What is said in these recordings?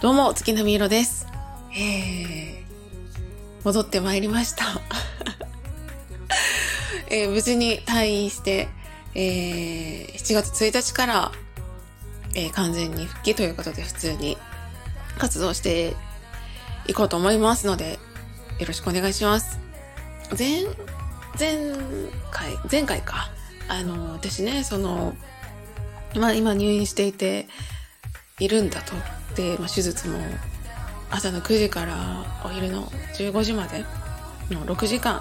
どうも、月並み色です。えー、戻ってまいりました。えー、無事に退院して、えー、7月1日から、えー、完全に復帰ということで普通に活動していこうと思いますので、よろしくお願いします。前、前回、前回か。あの、私ね、その、まあ今入院していて、いるんだと。で、まあ、手術も朝の9時からお昼の15時までの6時間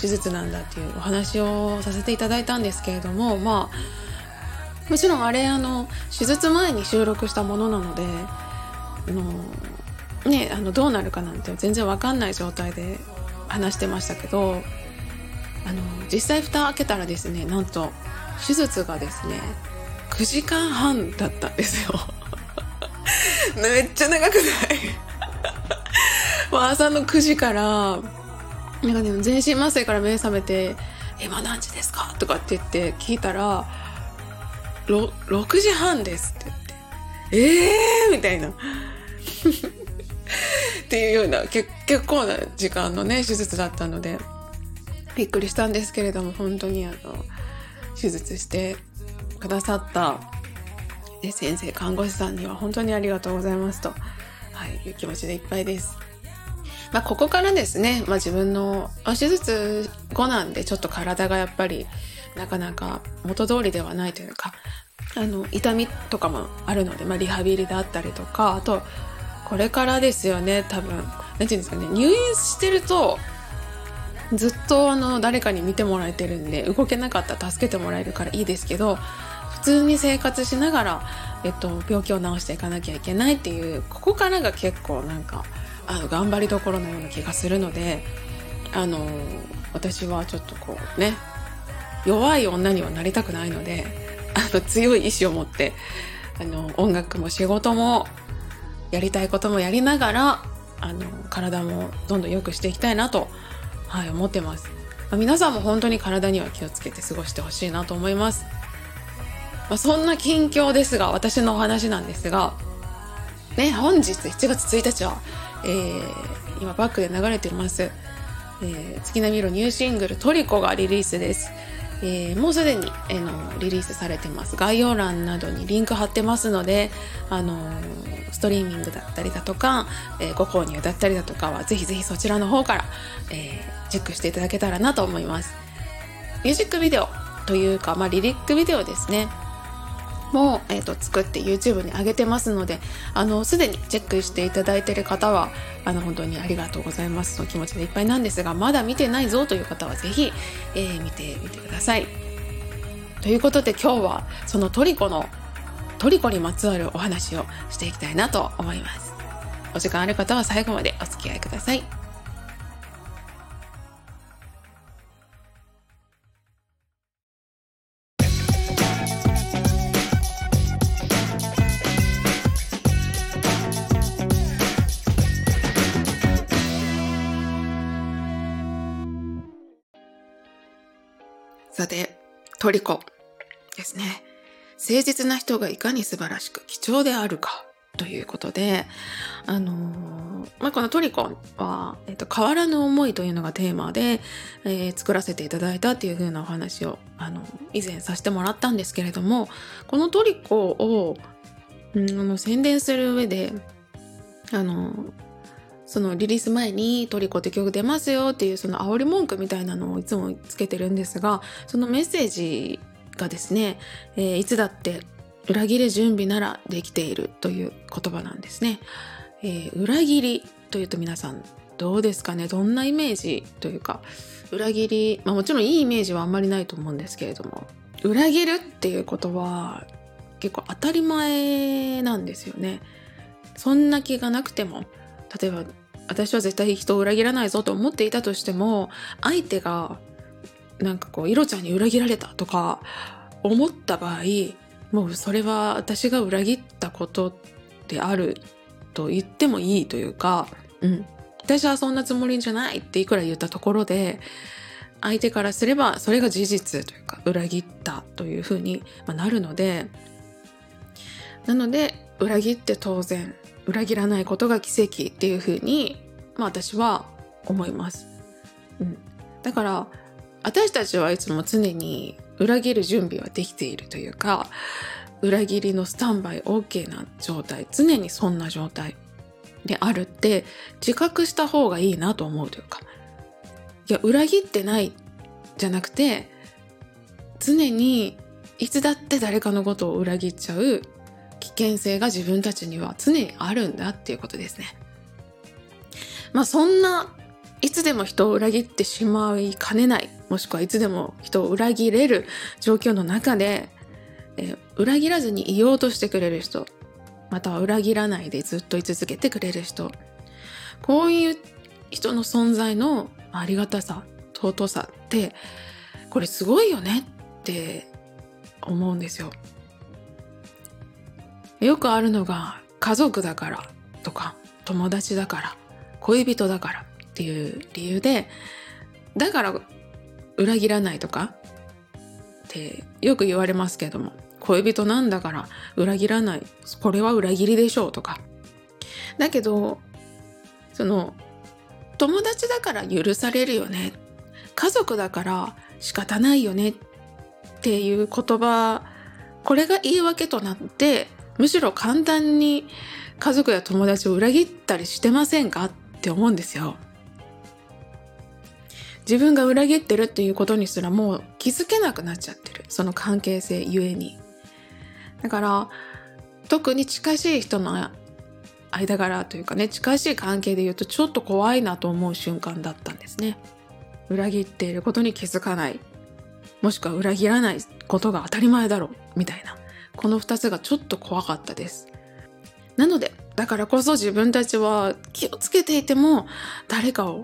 手術なんだっていうお話をさせていただいたんですけれどもまあもちろんあれあの手術前に収録したものなのでのねあのどうなるかなんて全然わかんない状態で話してましたけどあの実際蓋開けたらですねなんと手術がですね9時間半だったんですよ。めっちゃ長くない？もう朝の9時からなんかね全身麻酔から目覚めて「今何時ですか?」とかって言って聞いたら「6時半です」って言って「ええー!」みたいなっていうような結構な時間のね手術だったのでびっくりしたんですけれども本当にあの手術してくださったね先生看護師さんには本当にありがとうございますと、はい、いう気持ちでいっぱいです。まあ、ここからですね、まあ、自分の手術後なんでちょっと体がやっぱりなかなか元通りではないというかあの痛みとかもあるので、まあ、リハビリであったりとかあとこれからですよね多分。何て言うんですかね入院してるとずっとあの誰かに見てもらえてるんで動けなかったら助けてもらえるからいいですけど普通に生活しながら、えっと、病気を治していかなきゃいけないっていうここからが結構なんかあの頑張りどころのような気がするのであの私はちょっとこうね弱い女にはなりたくないのでの強い意志を持ってあの音楽も仕事もやりたいこともやりながらあの体もどんどん良くしていきたいなと、はい、思ってます、まあ、皆さんも本当に体には気をつけて過ごしてほしいなと思いますまあ、そんな近況ですが、私のお話なんですが、ね、本日7月1日は、えー、今バックで流れてます、えー、月並み色ニューシングルトリコがリリースです。えー、もうすでに、えー、のリリースされてます。概要欄などにリンク貼ってますので、あのー、ストリーミングだったりだとか、えー、ご購入だったりだとかは、ぜひぜひそちらの方から、えチェックしていただけたらなと思います。ミュージックビデオというか、まあ、リリックビデオですね。も、えーと、作って YouTube に上げてますのであのすでにチェックしていただいている方はあの本当にありがとうございますの気持ちでいっぱいなんですがまだ見てないぞという方は是非、えー、見てみてください。ということで今日はそのトリコのトリコにまつわるお話をしていきたいなと思います。お時間ある方は最後までお付き合いください。さて、トリコですね。誠実な人がいかに素晴らしく貴重であるかということで、あのー、まあ、このトリコは、えっと、変わらぬ思いというのがテーマで、えー、作らせていただいたっていう風なお話を、あの、以前させてもらったんですけれども、このトリコを、うん、宣伝する上で、あの、そのリリース前にトリコって曲出ますよっていうその煽り文句みたいなのをいつもつけてるんですが、そのメッセージがですね、えー、いつだって裏切り準備ならできているという言葉なんですね。えー、裏切りというと皆さんどうですかね？どんなイメージというか、裏切り、まあもちろんいいイメージはあんまりないと思うんですけれども、裏切るっていうことは結構当たり前なんですよね。そんな気がなくても、例えば私は絶対人を裏切らないぞと思っていたとしても相手がなんかこうイロちゃんに裏切られたとか思った場合もうそれは私が裏切ったことであると言ってもいいというか、うん。私はそんなつもりじゃないっていくら言ったところで、相手からすればそれが事実というか裏切ったというふうになるので、なので裏切って当然裏切らないことが奇跡っていうふうに、まあ、私は思います。うん、だから私たちはいつも常に裏切る準備はできているというか裏切りのスタンバイ OK な状態常にそんな状態であるって自覚した方がいいなと思うというかいや裏切ってないじゃなくて常にいつだって誰かのことを裏切っちゃう険性が自分たちには常にあるんだっていうことですね。まあそんないつでも人を裏切ってしまいかねないもしくはいつでも人を裏切れる状況の中で、え裏切らずにいようとしてくれる人または裏切らないでずっと居続けてくれる人こういう人の存在のありがたさ尊さってこれすごいよねって思うんですよ。よくあるのが家族だからとか友達だから恋人だからっていう理由でだから裏切らないとかってよく言われますけども恋人なんだから裏切らないこれは裏切りでしょうとか。だけどその友達だから許されるよね。家族だから仕方ないよねっていう言葉これが言い訳となってむしろ簡単に家族や友達を裏切ったりしてませんか？って思うんですよ。自分が裏切ってるっていうことにすらもう気づけなくなっちゃってる。その関係性ゆえに。だから、特に近しい人の間柄というかね、近しい関係で言うとちょっと怖いなと思う瞬間だったんですね。裏切っていることに気づかない。もしくは裏切らないことが当たり前だろう。みたいな。この二つがちょっと怖かったです。なので、だからこそ自分たちは気をつけていても誰かを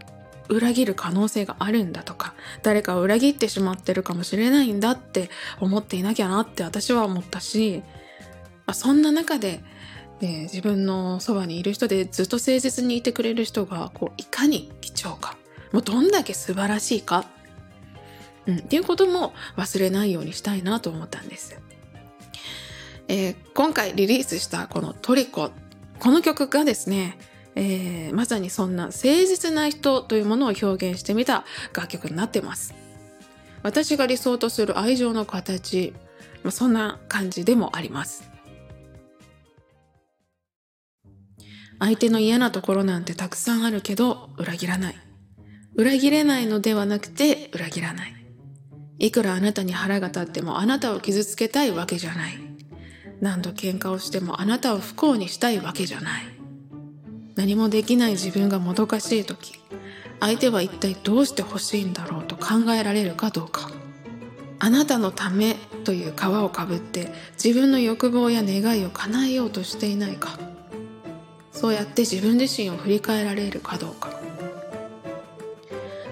裏切る可能性があるんだとか、誰かを裏切ってしまってるかもしれないんだって思っていなきゃなって私は思ったし、まあ、そんな中で、えー、自分のそばにいる人でずっと誠実にいてくれる人がこういかに貴重か、もうどんだけ素晴らしいか、うん、っていうことも忘れないようにしたいなと思ったんです。えー、今回リリースしたこのトリコ、この曲がですね、えー、まさにそんな誠実な人というものを表現してみた楽曲になってます。私が理想とする愛情の形、まあ、そんな感じでもあります。相手の嫌なところなんてたくさんあるけど裏切らない。裏切れないのではなくて裏切らない。いくらあなたに腹が立ってもあなたを傷つけたいわけじゃない。何度喧嘩をしてもあなたを不幸にしたいわけじゃない。何もできない自分がもどかしい時相手は一体どうして欲しいんだろうと考えられるかどうか。あなたのためという皮をかぶって自分の欲望や願いを叶えようとしていないか。そうやって自分自身を振り返られるかどうか。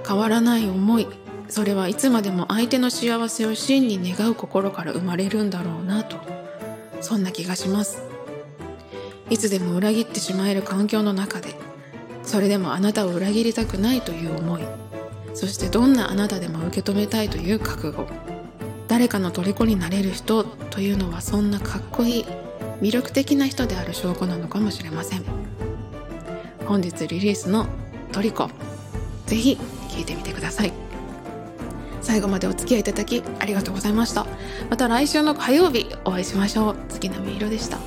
変わらない思いそれはいつまでも相手の幸せを真に願う心から生まれるんだろうなと。そんな気がします。いつでも裏切ってしまえる環境の中でそれでもあなたを裏切りたくないという思いそしてどんなあなたでも受け止めたいという覚悟誰かの虜になれる人というのはそんなかっこいい魅力的な人である証拠なのかもしれません。本日リリースのトリコぜひ聴いてみてください。最後までお付き合いいただきありがとうございました。また来週の火曜日お会いしましょう。月並みいろでした。